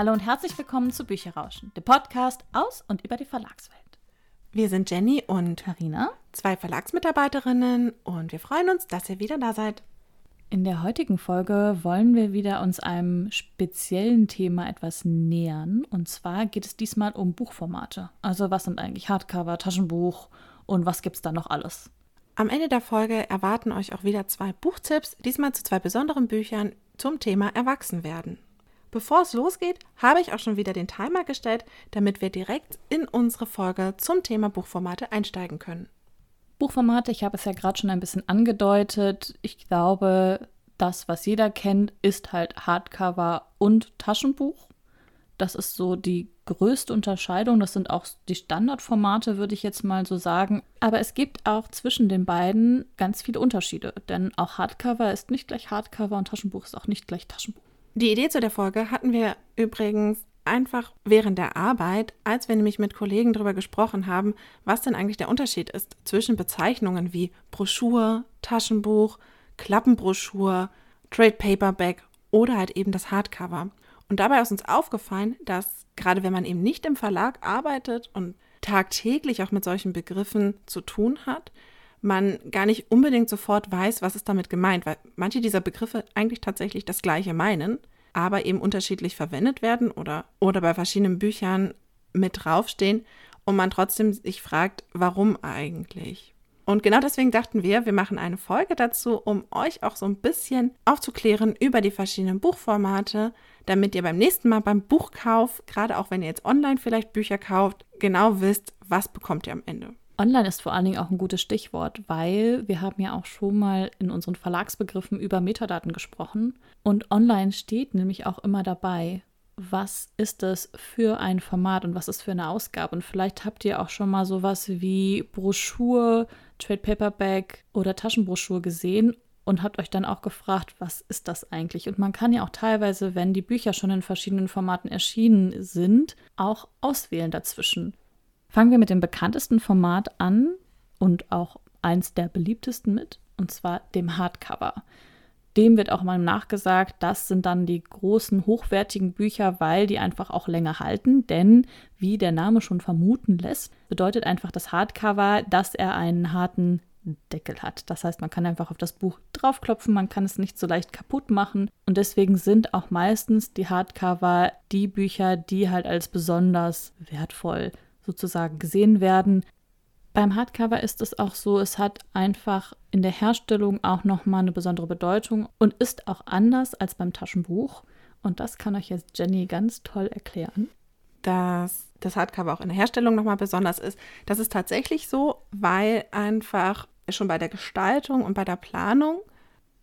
Hallo und herzlich willkommen zu Bücherrauschen, dem Podcast aus und über die Verlagswelt. Wir sind Jenny und Karina, zwei Verlagsmitarbeiterinnen und wir freuen uns, dass ihr wieder da seid. In der heutigen Folge wollen wir wieder uns einem speziellen Thema etwas nähern. Und zwar geht es diesmal um Buchformate. Also was sind eigentlich Hardcover, Taschenbuch und was gibt es da noch alles? Am Ende der Folge erwarten euch auch wieder zwei Buchtipps, diesmal zu zwei besonderen Büchern zum Thema Erwachsenwerden. Bevor es losgeht, habe ich auch schon wieder den Timer gestellt, damit wir direkt in unsere Folge zum Thema Buchformate einsteigen können. Buchformate, ich habe es ja gerade schon ein bisschen angedeutet. Ich glaube, das, was jeder kennt, ist halt Hardcover und Taschenbuch. Das ist so die größte Unterscheidung. Das sind auch die Standardformate, würde ich jetzt mal so sagen. Aber es gibt auch zwischen den beiden ganz viele Unterschiede. Denn auch Hardcover ist nicht gleich Hardcover und Taschenbuch ist auch nicht gleich Taschenbuch. Die Idee zu der Folge hatten wir übrigens einfach während der Arbeit, als wir nämlich mit Kollegen darüber gesprochen haben, was denn eigentlich der Unterschied ist zwischen Bezeichnungen wie Broschur, Taschenbuch, Klappenbroschur, Trade Paperback oder halt eben das Hardcover. Und dabei ist uns aufgefallen, dass gerade wenn man eben nicht im Verlag arbeitet und tagtäglich auch mit solchen Begriffen zu tun hat, man gar nicht unbedingt sofort weiß, was ist damit gemeint, weil manche dieser Begriffe eigentlich tatsächlich das gleiche meinen, aber eben unterschiedlich verwendet werden oder, oder bei verschiedenen Büchern mit draufstehen und man trotzdem sich fragt, warum eigentlich? Und genau deswegen dachten wir, wir machen eine Folge dazu, um euch auch so ein bisschen aufzuklären über die verschiedenen Buchformate, damit ihr beim nächsten Mal beim Buchkauf, gerade auch wenn ihr jetzt online vielleicht Bücher kauft, genau wisst, was bekommt ihr am Ende. Online ist vor allen Dingen auch ein gutes Stichwort, weil wir haben ja auch schon mal in unseren Verlagsbegriffen über Metadaten gesprochen. Und online steht nämlich auch immer dabei, was ist das für ein Format und was ist für eine Ausgabe. Und vielleicht habt ihr auch schon mal sowas wie Broschur, Trade Paperback oder Taschenbroschur gesehen und habt euch dann auch gefragt, was ist das eigentlich? Und man kann ja auch teilweise, wenn die Bücher schon in verschiedenen Formaten erschienen sind, auch auswählen dazwischen. Fangen wir mit dem bekanntesten Format an und auch eins der beliebtesten mit, und zwar dem Hardcover. Dem wird auch mal nachgesagt, das sind dann die großen, hochwertigen Bücher, weil die einfach auch länger halten. Denn, wie der Name schon vermuten lässt, bedeutet einfach das Hardcover, dass er einen harten Deckel hat. Das heißt, man kann einfach auf das Buch draufklopfen, man kann es nicht so leicht kaputt machen. Und deswegen sind auch meistens die Hardcover die Bücher, die halt als besonders wertvoll sozusagen gesehen werden. Beim Hardcover ist es auch so, es hat einfach in der Herstellung auch nochmal eine besondere Bedeutung und ist auch anders als beim Taschenbuch. Und das kann euch jetzt Jenny ganz toll erklären. Dass das Hardcover auch in der Herstellung nochmal besonders ist. Das ist tatsächlich so, weil einfach schon bei der Gestaltung und bei der Planung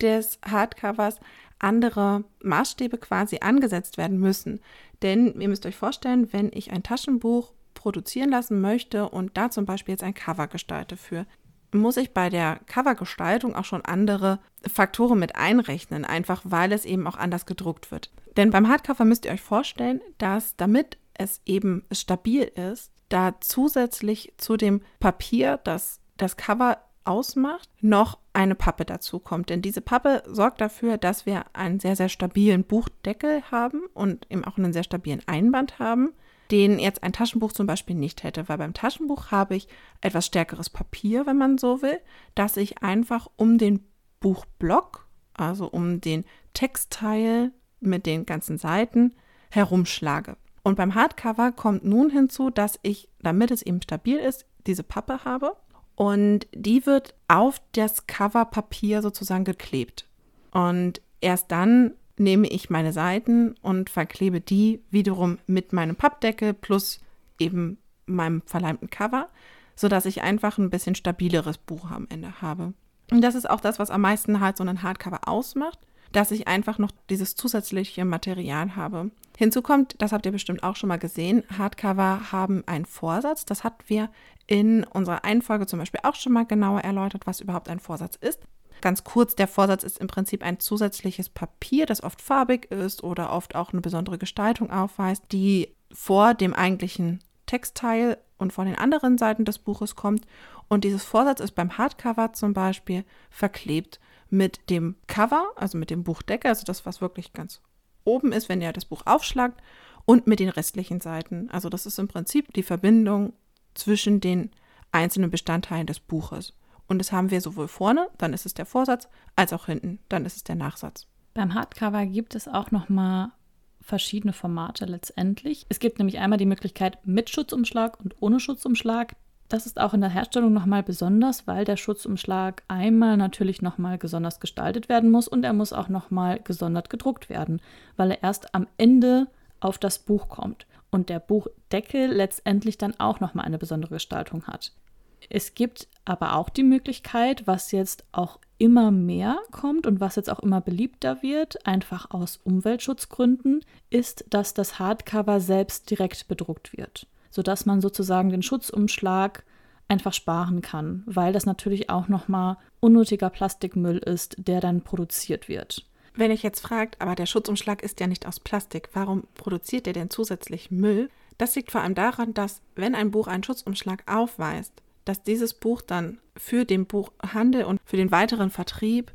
des Hardcovers andere Maßstäbe quasi angesetzt werden müssen. Denn ihr müsst euch vorstellen, wenn ich ein Taschenbuch produzieren lassen möchte und da zum Beispiel jetzt ein Cover gestalte für, muss ich bei der Covergestaltung auch schon andere Faktoren mit einrechnen, einfach weil es eben auch anders gedruckt wird. Denn beim Hardcover müsst ihr euch vorstellen, dass damit es eben stabil ist, da zusätzlich zu dem Papier, das das Cover ausmacht, noch eine Pappe dazu kommt. Denn diese Pappe sorgt dafür, dass wir einen sehr, sehr stabilen Buchdeckel haben und eben auch einen sehr stabilen Einband haben den jetzt ein Taschenbuch zum Beispiel nicht hätte, weil beim Taschenbuch habe ich etwas stärkeres Papier, wenn man so will, dass ich einfach um den Buchblock, also um den Textteil mit den ganzen Seiten herumschlage. Und beim Hardcover kommt nun hinzu, dass ich, damit es eben stabil ist, diese Pappe habe und die wird auf das Coverpapier sozusagen geklebt. Und erst dann nehme ich meine Seiten und verklebe die wiederum mit meinem Pappdeckel plus eben meinem verleimten Cover, sodass ich einfach ein bisschen stabileres Buch am Ende habe. Und das ist auch das, was am meisten halt so einen Hardcover ausmacht, dass ich einfach noch dieses zusätzliche Material habe. Hinzu kommt, das habt ihr bestimmt auch schon mal gesehen, Hardcover haben einen Vorsatz. Das hatten wir in unserer einen Folge zum Beispiel auch schon mal genauer erläutert, was überhaupt ein Vorsatz ist. Ganz kurz, der Vorsatz ist im Prinzip ein zusätzliches Papier, das oft farbig ist oder oft auch eine besondere Gestaltung aufweist, die vor dem eigentlichen Textteil und von den anderen Seiten des Buches kommt. Und dieses Vorsatz ist beim Hardcover zum Beispiel verklebt mit dem Cover, also mit dem Buchdeckel, also das, was wirklich ganz oben ist, wenn ihr das Buch aufschlagt. und mit den restlichen Seiten. Also das ist im Prinzip die Verbindung zwischen den einzelnen Bestandteilen des Buches. Und das haben wir sowohl vorne, dann ist es der Vorsatz, als auch hinten, dann ist es der Nachsatz. Beim Hardcover gibt es auch noch mal verschiedene Formate letztendlich. Es gibt nämlich einmal die Möglichkeit mit Schutzumschlag und ohne Schutzumschlag. Das ist auch in der Herstellung nochmal besonders, weil der Schutzumschlag einmal natürlich nochmal gesonders gestaltet werden muss und er muss auch nochmal gesondert gedruckt werden, weil er erst am Ende auf das Buch kommt und der Buchdeckel letztendlich dann auch nochmal eine besondere Gestaltung hat. Es gibt aber auch die Möglichkeit, was jetzt auch immer mehr kommt und was jetzt auch immer beliebter wird, einfach aus Umweltschutzgründen, ist, dass das Hardcover selbst direkt bedruckt wird, sodass man sozusagen den Schutzumschlag einfach sparen kann, weil das natürlich auch nochmal unnötiger Plastikmüll ist, der dann produziert wird. Wenn ich jetzt fragt, aber der Schutzumschlag ist ja nicht aus Plastik, warum produziert ihr denn zusätzlich Müll? Das liegt vor allem daran, dass wenn ein Buch einen Schutzumschlag aufweist, dass dieses Buch dann für den Buchhandel und für den weiteren Vertrieb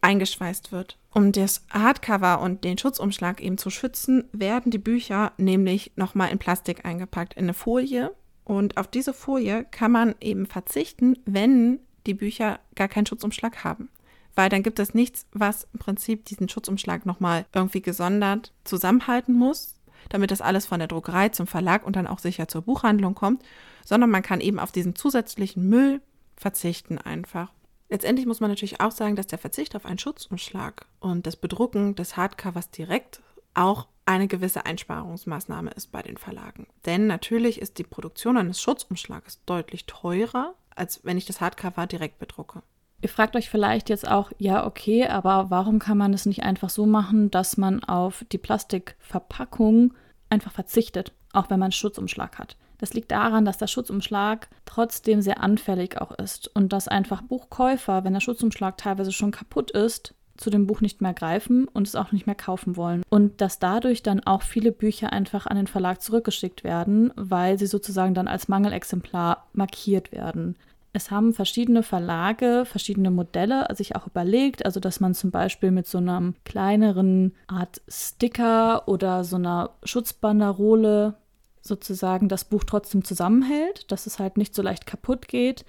eingeschweißt wird. Um das Hardcover und den Schutzumschlag eben zu schützen, werden die Bücher nämlich nochmal in Plastik eingepackt, in eine Folie. Und auf diese Folie kann man eben verzichten, wenn die Bücher gar keinen Schutzumschlag haben. Weil dann gibt es nichts, was im Prinzip diesen Schutzumschlag nochmal irgendwie gesondert zusammenhalten muss, damit das alles von der Druckerei zum Verlag und dann auch sicher zur Buchhandlung kommt, sondern man kann eben auf diesen zusätzlichen Müll verzichten einfach. Letztendlich muss man natürlich auch sagen, dass der Verzicht auf einen Schutzumschlag und das Bedrucken des Hardcovers direkt auch eine gewisse Einsparungsmaßnahme ist bei den Verlagen. Denn natürlich ist die Produktion eines Schutzumschlages deutlich teurer, als wenn ich das Hardcover direkt bedrucke. Ihr fragt euch vielleicht jetzt auch, ja, okay, aber warum kann man es nicht einfach so machen, dass man auf die Plastikverpackung einfach verzichtet, auch wenn man einen Schutzumschlag hat? Das liegt daran, dass der Schutzumschlag trotzdem sehr anfällig auch ist und dass einfach Buchkäufer, wenn der Schutzumschlag teilweise schon kaputt ist, zu dem Buch nicht mehr greifen und es auch nicht mehr kaufen wollen. Und dass dadurch dann auch viele Bücher einfach an den Verlag zurückgeschickt werden, weil sie sozusagen dann als Mangelexemplar markiert werden. Es haben verschiedene Verlage verschiedene Modelle sich auch überlegt, also dass man zum Beispiel mit so einer kleineren Art Sticker oder so einer Schutzbanderole sozusagen das Buch trotzdem zusammenhält, dass es halt nicht so leicht kaputt geht.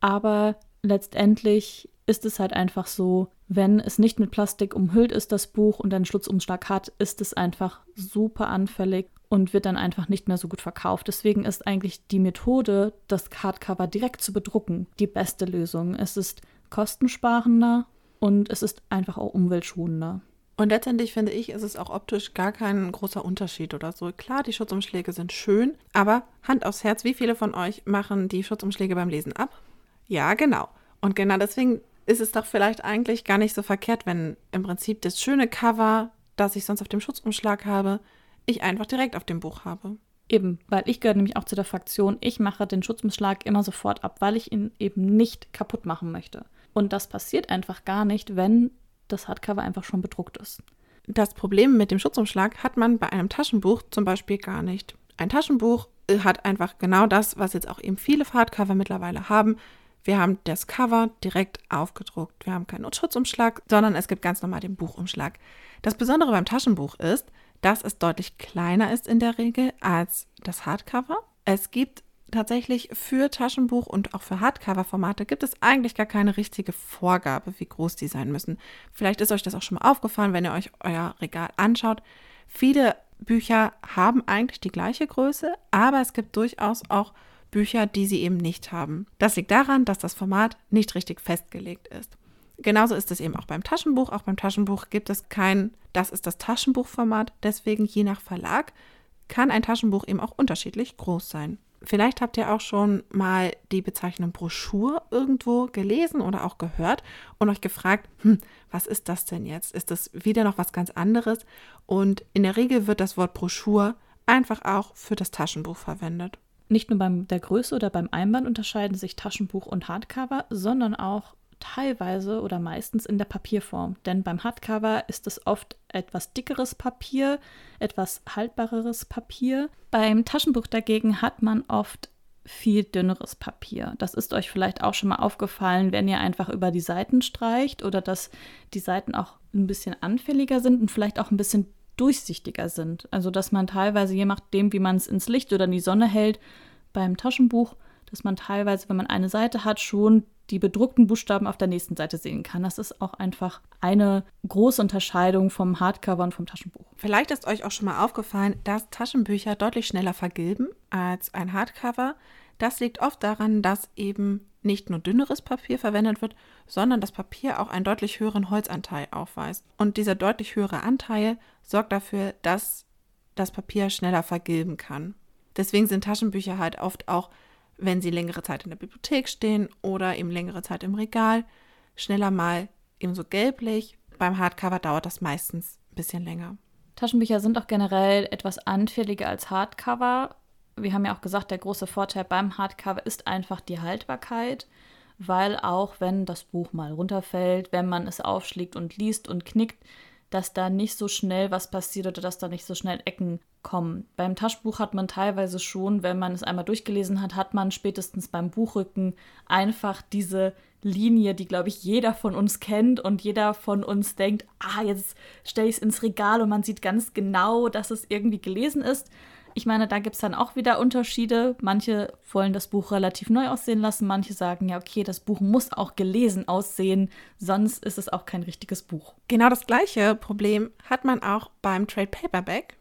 Aber letztendlich ist es halt einfach so, wenn es nicht mit Plastik umhüllt ist, das Buch und einen Schlutzumschlag hat, ist es einfach super anfällig und wird dann einfach nicht mehr so gut verkauft. Deswegen ist eigentlich die Methode, das Hardcover direkt zu bedrucken, die beste Lösung. Es ist kostensparender und es ist einfach auch umweltschonender. Und letztendlich finde ich, ist es auch optisch gar kein großer Unterschied oder so. Klar, die Schutzumschläge sind schön, aber Hand aufs Herz, wie viele von euch machen die Schutzumschläge beim Lesen ab? Ja, genau. Und genau deswegen ist es doch vielleicht eigentlich gar nicht so verkehrt, wenn im Prinzip das schöne Cover, das ich sonst auf dem Schutzumschlag habe, ich einfach direkt auf dem Buch habe. Eben, weil ich gehöre nämlich auch zu der Fraktion, ich mache den Schutzumschlag immer sofort ab, weil ich ihn eben nicht kaputt machen möchte. Und das passiert einfach gar nicht, wenn das Hardcover einfach schon bedruckt ist. Das Problem mit dem Schutzumschlag hat man bei einem Taschenbuch zum Beispiel gar nicht. Ein Taschenbuch äh, hat einfach genau das, was jetzt auch eben viele Hardcover mittlerweile haben. Wir haben das Cover direkt aufgedruckt. Wir haben keinen Schutzumschlag, sondern es gibt ganz normal den Buchumschlag. Das Besondere beim Taschenbuch ist, dass es deutlich kleiner ist in der Regel als das Hardcover. Es gibt tatsächlich für Taschenbuch und auch für Hardcover-Formate gibt es eigentlich gar keine richtige Vorgabe, wie groß die sein müssen. Vielleicht ist euch das auch schon mal aufgefallen, wenn ihr euch euer Regal anschaut. Viele Bücher haben eigentlich die gleiche Größe, aber es gibt durchaus auch Bücher, die sie eben nicht haben. Das liegt daran, dass das Format nicht richtig festgelegt ist. Genauso ist es eben auch beim Taschenbuch. Auch beim Taschenbuch gibt es kein, das ist das Taschenbuchformat. Deswegen je nach Verlag kann ein Taschenbuch eben auch unterschiedlich groß sein. Vielleicht habt ihr auch schon mal die Bezeichnung Broschur irgendwo gelesen oder auch gehört und euch gefragt, hm, was ist das denn jetzt? Ist das wieder noch was ganz anderes? Und in der Regel wird das Wort Broschur einfach auch für das Taschenbuch verwendet. Nicht nur beim der Größe oder beim Einband unterscheiden sich Taschenbuch und Hardcover, sondern auch teilweise oder meistens in der Papierform. Denn beim Hardcover ist es oft etwas dickeres Papier, etwas haltbareres Papier. Beim Taschenbuch dagegen hat man oft viel dünneres Papier. Das ist euch vielleicht auch schon mal aufgefallen, wenn ihr einfach über die Seiten streicht oder dass die Seiten auch ein bisschen anfälliger sind und vielleicht auch ein bisschen durchsichtiger sind. Also dass man teilweise, je nachdem, wie man es ins Licht oder in die Sonne hält, beim Taschenbuch, dass man teilweise, wenn man eine Seite hat, schon die bedruckten Buchstaben auf der nächsten Seite sehen kann. Das ist auch einfach eine große Unterscheidung vom Hardcover und vom Taschenbuch. Vielleicht ist euch auch schon mal aufgefallen, dass Taschenbücher deutlich schneller vergilben als ein Hardcover. Das liegt oft daran, dass eben nicht nur dünneres Papier verwendet wird, sondern das Papier auch einen deutlich höheren Holzanteil aufweist. Und dieser deutlich höhere Anteil sorgt dafür, dass das Papier schneller vergilben kann. Deswegen sind Taschenbücher halt oft auch, wenn sie längere Zeit in der Bibliothek stehen oder eben längere Zeit im Regal, schneller mal eben so gelblich. Beim Hardcover dauert das meistens ein bisschen länger. Taschenbücher sind auch generell etwas anfälliger als Hardcover, wir haben ja auch gesagt, der große Vorteil beim Hardcover ist einfach die Haltbarkeit, weil auch wenn das Buch mal runterfällt, wenn man es aufschlägt und liest und knickt, dass da nicht so schnell was passiert oder dass da nicht so schnell Ecken kommen. Beim Taschenbuch hat man teilweise schon, wenn man es einmal durchgelesen hat, hat man spätestens beim Buchrücken einfach diese Linie, die, glaube ich, jeder von uns kennt und jeder von uns denkt, ah, jetzt stelle ich es ins Regal und man sieht ganz genau, dass es irgendwie gelesen ist. Ich meine, da gibt es dann auch wieder Unterschiede. Manche wollen das Buch relativ neu aussehen lassen, manche sagen ja, okay, das Buch muss auch gelesen aussehen, sonst ist es auch kein richtiges Buch. Genau das gleiche Problem hat man auch beim Trade Paperback,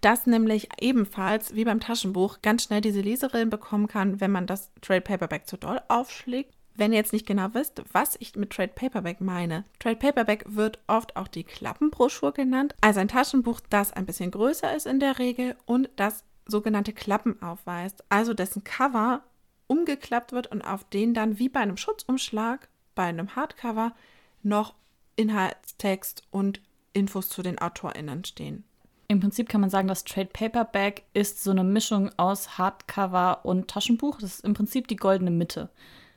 das nämlich ebenfalls wie beim Taschenbuch ganz schnell diese Leserillen bekommen kann, wenn man das Trade Paperback zu doll aufschlägt wenn ihr jetzt nicht genau wisst, was ich mit Trade Paperback meine. Trade Paperback wird oft auch die Klappenbroschur genannt, also ein Taschenbuch, das ein bisschen größer ist in der Regel und das sogenannte Klappen aufweist, also dessen Cover umgeklappt wird und auf den dann wie bei einem Schutzumschlag, bei einem Hardcover, noch Inhaltstext und Infos zu den AutorInnen stehen. Im Prinzip kann man sagen, das Trade Paperback ist so eine Mischung aus Hardcover und Taschenbuch. Das ist im Prinzip die goldene Mitte.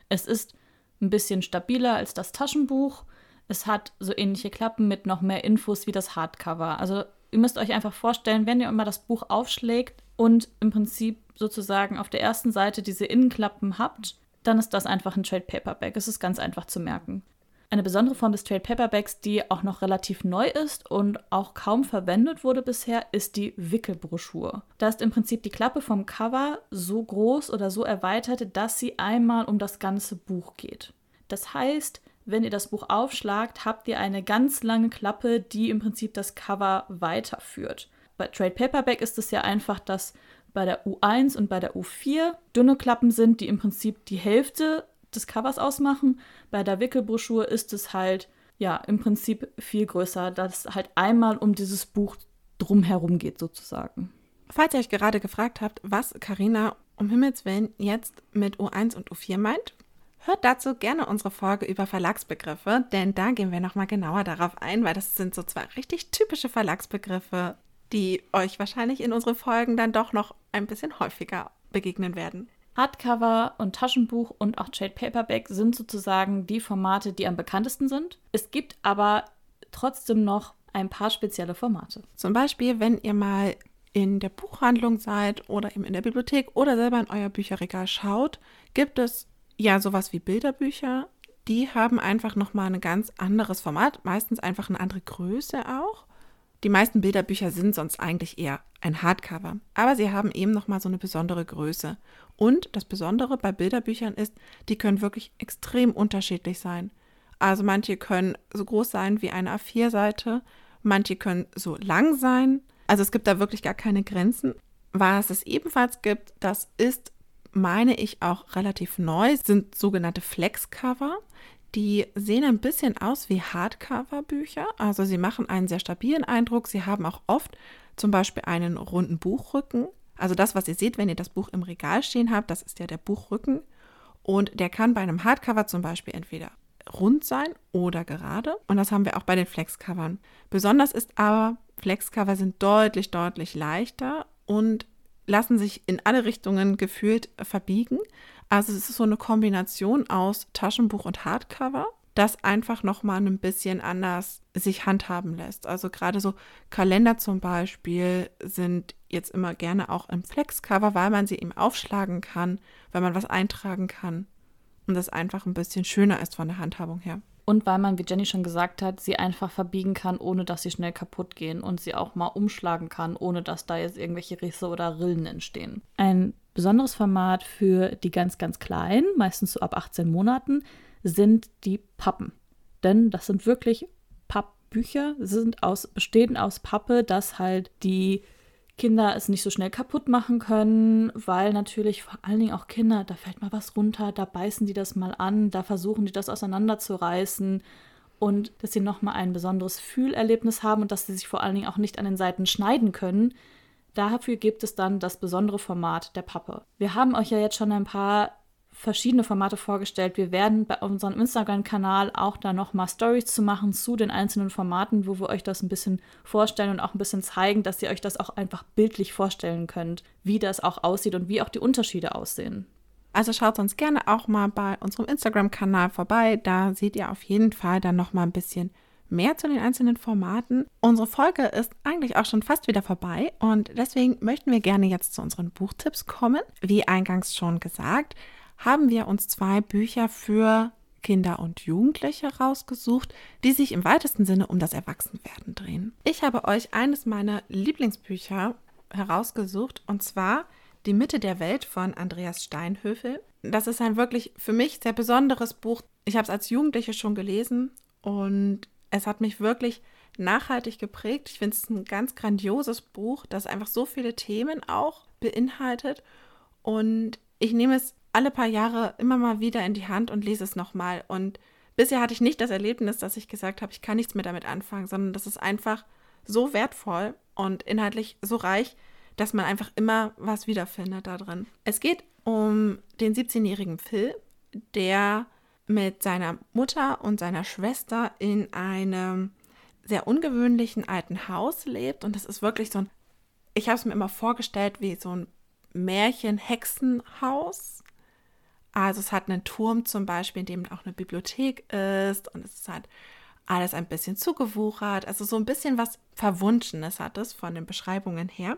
Es ist ein bisschen stabiler als das Taschenbuch. Es hat so ähnliche Klappen mit noch mehr Infos wie das Hardcover. Also ihr müsst euch einfach vorstellen, wenn ihr immer das Buch aufschlägt und im Prinzip sozusagen auf der ersten Seite diese Innenklappen habt, dann ist das einfach ein Trade Paperback. Es ist ganz einfach zu merken. Eine besondere Form des Trade Paperbacks, die auch noch relativ neu ist und auch kaum verwendet wurde bisher, ist die Wickelbroschur. Da ist im Prinzip die Klappe vom Cover so groß oder so erweitert, dass sie einmal um das ganze Buch geht. Das heißt, wenn ihr das Buch aufschlagt, habt ihr eine ganz lange Klappe, die im Prinzip das Cover weiterführt. Bei Trade Paperback ist es ja einfach, dass bei der U1 und bei der U4 dünne Klappen sind, die im Prinzip die Hälfte des Covers ausmachen. Bei der Wickelbroschur ist es halt ja im Prinzip viel größer, dass halt einmal um dieses Buch drumherum geht sozusagen. Falls ihr euch gerade gefragt habt, was Karina um Himmels Willen jetzt mit U1 und U4 meint, hört dazu gerne unsere Folge über Verlagsbegriffe, denn da gehen wir nochmal genauer darauf ein, weil das sind so zwei richtig typische Verlagsbegriffe, die euch wahrscheinlich in unseren Folgen dann doch noch ein bisschen häufiger begegnen werden. Hardcover und Taschenbuch und auch Trade Paperback sind sozusagen die Formate, die am bekanntesten sind. Es gibt aber trotzdem noch ein paar spezielle Formate. Zum Beispiel, wenn ihr mal in der Buchhandlung seid oder eben in der Bibliothek oder selber in euer Bücherregal schaut, gibt es ja sowas wie Bilderbücher. Die haben einfach nochmal ein ganz anderes Format, meistens einfach eine andere Größe auch. Die meisten Bilderbücher sind sonst eigentlich eher ein Hardcover, aber sie haben eben nochmal so eine besondere Größe. Und das Besondere bei Bilderbüchern ist, die können wirklich extrem unterschiedlich sein. Also manche können so groß sein wie eine A4-Seite, manche können so lang sein. Also es gibt da wirklich gar keine Grenzen. Was es ebenfalls gibt, das ist, meine ich, auch relativ neu, sind sogenannte Flexcover. Die sehen ein bisschen aus wie Hardcover-Bücher. Also sie machen einen sehr stabilen Eindruck. Sie haben auch oft zum Beispiel einen runden Buchrücken. Also das, was ihr seht, wenn ihr das Buch im Regal stehen habt, das ist ja der Buchrücken. Und der kann bei einem Hardcover zum Beispiel entweder rund sein oder gerade. Und das haben wir auch bei den Flexcovern. Besonders ist aber, Flexcover sind deutlich, deutlich leichter und lassen sich in alle Richtungen gefühlt verbiegen. Also es ist so eine Kombination aus Taschenbuch und Hardcover das einfach nochmal ein bisschen anders sich handhaben lässt. Also gerade so Kalender zum Beispiel sind jetzt immer gerne auch im Flexcover, weil man sie eben aufschlagen kann, weil man was eintragen kann und das einfach ein bisschen schöner ist von der Handhabung her. Und weil man, wie Jenny schon gesagt hat, sie einfach verbiegen kann, ohne dass sie schnell kaputt gehen und sie auch mal umschlagen kann, ohne dass da jetzt irgendwelche Risse oder Rillen entstehen. Ein besonderes Format für die ganz, ganz Kleinen, meistens so ab 18 Monaten, sind die Pappen. Denn das sind wirklich Pappbücher, sind aus, bestehen aus Pappe, dass halt die Kinder es nicht so schnell kaputt machen können, weil natürlich vor allen Dingen auch Kinder, da fällt mal was runter, da beißen die das mal an, da versuchen die das auseinanderzureißen und dass sie nochmal ein besonderes Fühlerlebnis haben und dass sie sich vor allen Dingen auch nicht an den Seiten schneiden können. Dafür gibt es dann das besondere Format der Pappe. Wir haben euch ja jetzt schon ein paar verschiedene Formate vorgestellt. Wir werden bei unserem Instagram-Kanal auch da nochmal Stories zu machen zu den einzelnen Formaten, wo wir euch das ein bisschen vorstellen und auch ein bisschen zeigen, dass ihr euch das auch einfach bildlich vorstellen könnt, wie das auch aussieht und wie auch die Unterschiede aussehen. Also schaut uns gerne auch mal bei unserem Instagram-Kanal vorbei. Da seht ihr auf jeden Fall dann nochmal ein bisschen mehr zu den einzelnen Formaten. Unsere Folge ist eigentlich auch schon fast wieder vorbei und deswegen möchten wir gerne jetzt zu unseren Buchtipps kommen. Wie eingangs schon gesagt, haben wir uns zwei Bücher für Kinder und Jugendliche rausgesucht, die sich im weitesten Sinne um das Erwachsenwerden drehen. Ich habe euch eines meiner Lieblingsbücher herausgesucht und zwar Die Mitte der Welt von Andreas Steinhöfel. Das ist ein wirklich für mich sehr besonderes Buch. Ich habe es als Jugendliche schon gelesen und es hat mich wirklich nachhaltig geprägt. Ich finde es ein ganz grandioses Buch, das einfach so viele Themen auch beinhaltet und ich nehme es alle paar Jahre immer mal wieder in die Hand und lese es nochmal. Und bisher hatte ich nicht das Erlebnis, dass ich gesagt habe, ich kann nichts mehr damit anfangen, sondern das ist einfach so wertvoll und inhaltlich so reich, dass man einfach immer was wiederfindet da drin. Es geht um den 17-jährigen Phil, der mit seiner Mutter und seiner Schwester in einem sehr ungewöhnlichen alten Haus lebt. Und das ist wirklich so ein, ich habe es mir immer vorgestellt wie so ein Märchen-Hexenhaus. Also es hat einen Turm zum Beispiel, in dem auch eine Bibliothek ist und es halt alles ein bisschen zugewuchert. Also so ein bisschen was Verwunschenes hat es von den Beschreibungen her.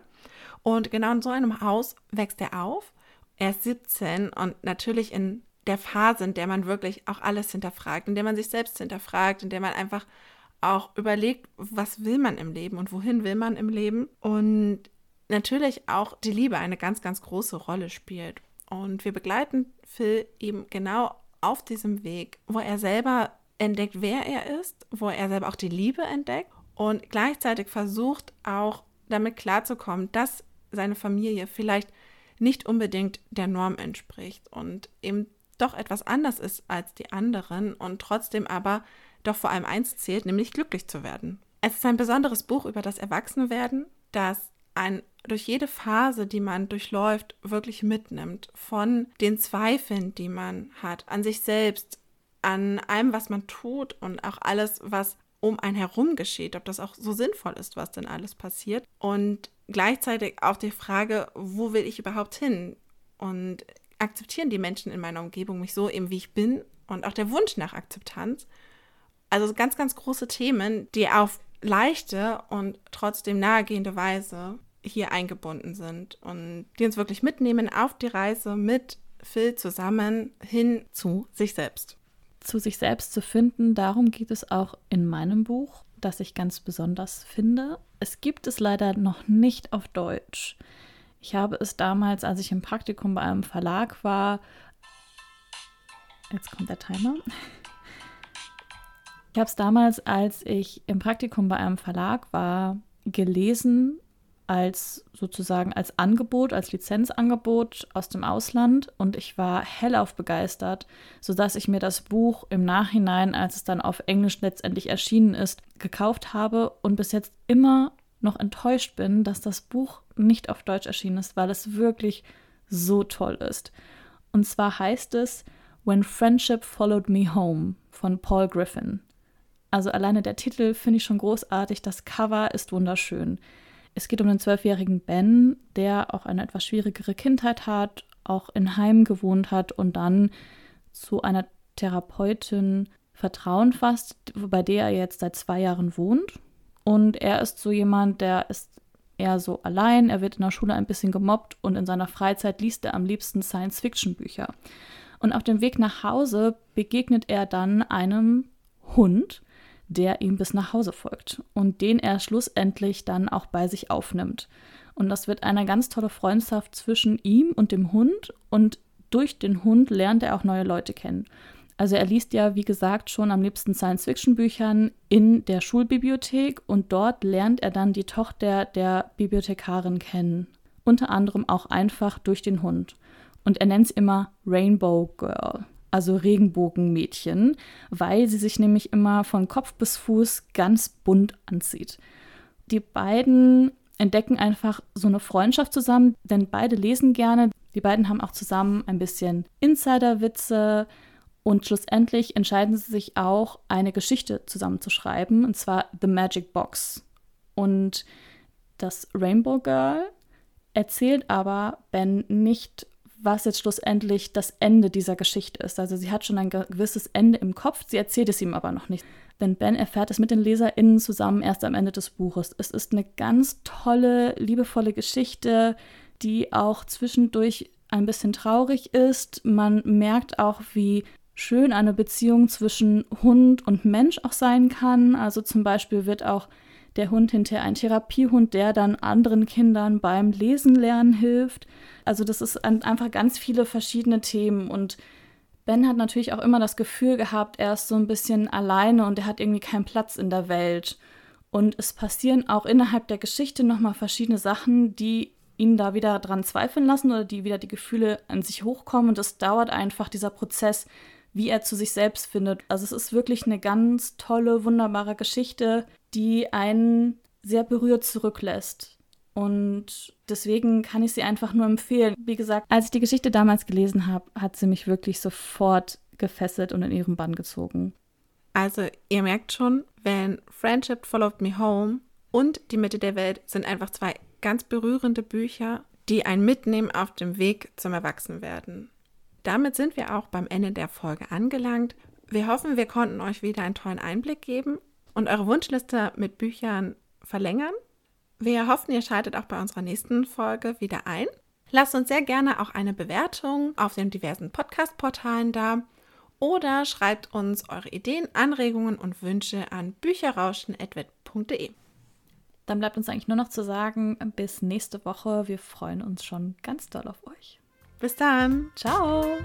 Und genau in so einem Haus wächst er auf. Er ist 17 und natürlich in der Phase, in der man wirklich auch alles hinterfragt, in der man sich selbst hinterfragt, in der man einfach auch überlegt, was will man im Leben und wohin will man im Leben. Und natürlich auch die Liebe eine ganz, ganz große Rolle spielt. Und wir begleiten Phil eben genau auf diesem Weg, wo er selber entdeckt, wer er ist, wo er selber auch die Liebe entdeckt und gleichzeitig versucht auch damit klarzukommen, dass seine Familie vielleicht nicht unbedingt der Norm entspricht und eben doch etwas anders ist als die anderen und trotzdem aber doch vor allem eins zählt, nämlich glücklich zu werden. Es ist ein besonderes Buch über das Erwachsenwerden, das ein durch jede Phase, die man durchläuft, wirklich mitnimmt. Von den Zweifeln, die man hat, an sich selbst, an allem, was man tut und auch alles, was um einen herum geschieht, ob das auch so sinnvoll ist, was denn alles passiert. Und gleichzeitig auch die Frage, wo will ich überhaupt hin? Und akzeptieren die Menschen in meiner Umgebung mich so eben, wie ich bin? Und auch der Wunsch nach Akzeptanz. Also ganz, ganz große Themen, die auf leichte und trotzdem nahegehende Weise hier eingebunden sind und die uns wirklich mitnehmen auf die Reise mit Phil zusammen hin zu sich selbst. Zu sich selbst zu finden, darum geht es auch in meinem Buch, das ich ganz besonders finde. Es gibt es leider noch nicht auf Deutsch. Ich habe es damals, als ich im Praktikum bei einem Verlag war, jetzt kommt der Timer. Ich habe es damals, als ich im Praktikum bei einem Verlag war, gelesen als sozusagen als Angebot, als Lizenzangebot aus dem Ausland und ich war hellauf begeistert, sodass ich mir das Buch im Nachhinein, als es dann auf Englisch letztendlich erschienen ist, gekauft habe und bis jetzt immer noch enttäuscht bin, dass das Buch nicht auf Deutsch erschienen ist, weil es wirklich so toll ist. Und zwar heißt es When Friendship Followed Me Home von Paul Griffin. Also alleine der Titel finde ich schon großartig, das Cover ist wunderschön. Es geht um den zwölfjährigen Ben, der auch eine etwas schwierigere Kindheit hat, auch in Heim gewohnt hat und dann zu einer Therapeutin Vertrauen fasst, bei der er jetzt seit zwei Jahren wohnt. Und er ist so jemand, der ist eher so allein, er wird in der Schule ein bisschen gemobbt und in seiner Freizeit liest er am liebsten Science-Fiction-Bücher. Und auf dem Weg nach Hause begegnet er dann einem Hund, der ihm bis nach Hause folgt und den er schlussendlich dann auch bei sich aufnimmt. Und das wird eine ganz tolle Freundschaft zwischen ihm und dem Hund und durch den Hund lernt er auch neue Leute kennen. Also er liest ja, wie gesagt, schon am liebsten Science-Fiction-Büchern in der Schulbibliothek und dort lernt er dann die Tochter der Bibliothekarin kennen. Unter anderem auch einfach durch den Hund. Und er nennt es immer Rainbow Girl, also Regenbogenmädchen, weil sie sich nämlich immer von Kopf bis Fuß ganz bunt anzieht. Die beiden entdecken einfach so eine Freundschaft zusammen, denn beide lesen gerne. Die beiden haben auch zusammen ein bisschen Insider-Witze, und schlussendlich entscheiden sie sich auch, eine Geschichte zusammenzuschreiben, und zwar The Magic Box. Und das Rainbow Girl erzählt aber Ben nicht, was jetzt schlussendlich das Ende dieser Geschichte ist. Also sie hat schon ein gewisses Ende im Kopf, sie erzählt es ihm aber noch nicht. Denn Ben erfährt es mit den LeserInnen zusammen erst am Ende des Buches. Es ist eine ganz tolle, liebevolle Geschichte, die auch zwischendurch ein bisschen traurig ist. Man merkt auch, wie schön eine Beziehung zwischen Hund und Mensch auch sein kann. Also zum Beispiel wird auch der Hund hinterher ein Therapiehund, der dann anderen Kindern beim Lesen lernen hilft. Also das ist einfach ganz viele verschiedene Themen und Ben hat natürlich auch immer das Gefühl gehabt, er ist so ein bisschen alleine und er hat irgendwie keinen Platz in der Welt. Und es passieren auch innerhalb der Geschichte nochmal verschiedene Sachen, die ihn da wieder dran zweifeln lassen oder die wieder die Gefühle an sich hochkommen. Und es dauert einfach dieser Prozess, wie er zu sich selbst findet. Also es ist wirklich eine ganz tolle, wunderbare Geschichte, die einen sehr berührt zurücklässt. Und deswegen kann ich sie einfach nur empfehlen. Wie gesagt, als ich die Geschichte damals gelesen habe, hat sie mich wirklich sofort gefesselt und in ihren Bann gezogen. Also ihr merkt schon, wenn Friendship Followed Me Home und Die Mitte der Welt sind einfach zwei ganz berührende Bücher, die einen mitnehmen auf dem Weg zum Erwachsenwerden. Damit sind wir auch beim Ende der Folge angelangt. Wir hoffen, wir konnten euch wieder einen tollen Einblick geben und eure Wunschliste mit Büchern verlängern. Wir hoffen, ihr schaltet auch bei unserer nächsten Folge wieder ein. Lasst uns sehr gerne auch eine Bewertung auf den diversen Podcast-Portalen da oder schreibt uns eure Ideen, Anregungen und Wünsche an bücherrauschen.de. Dann bleibt uns eigentlich nur noch zu sagen, bis nächste Woche. Wir freuen uns schon ganz doll auf euch. Bis dann. Ciao.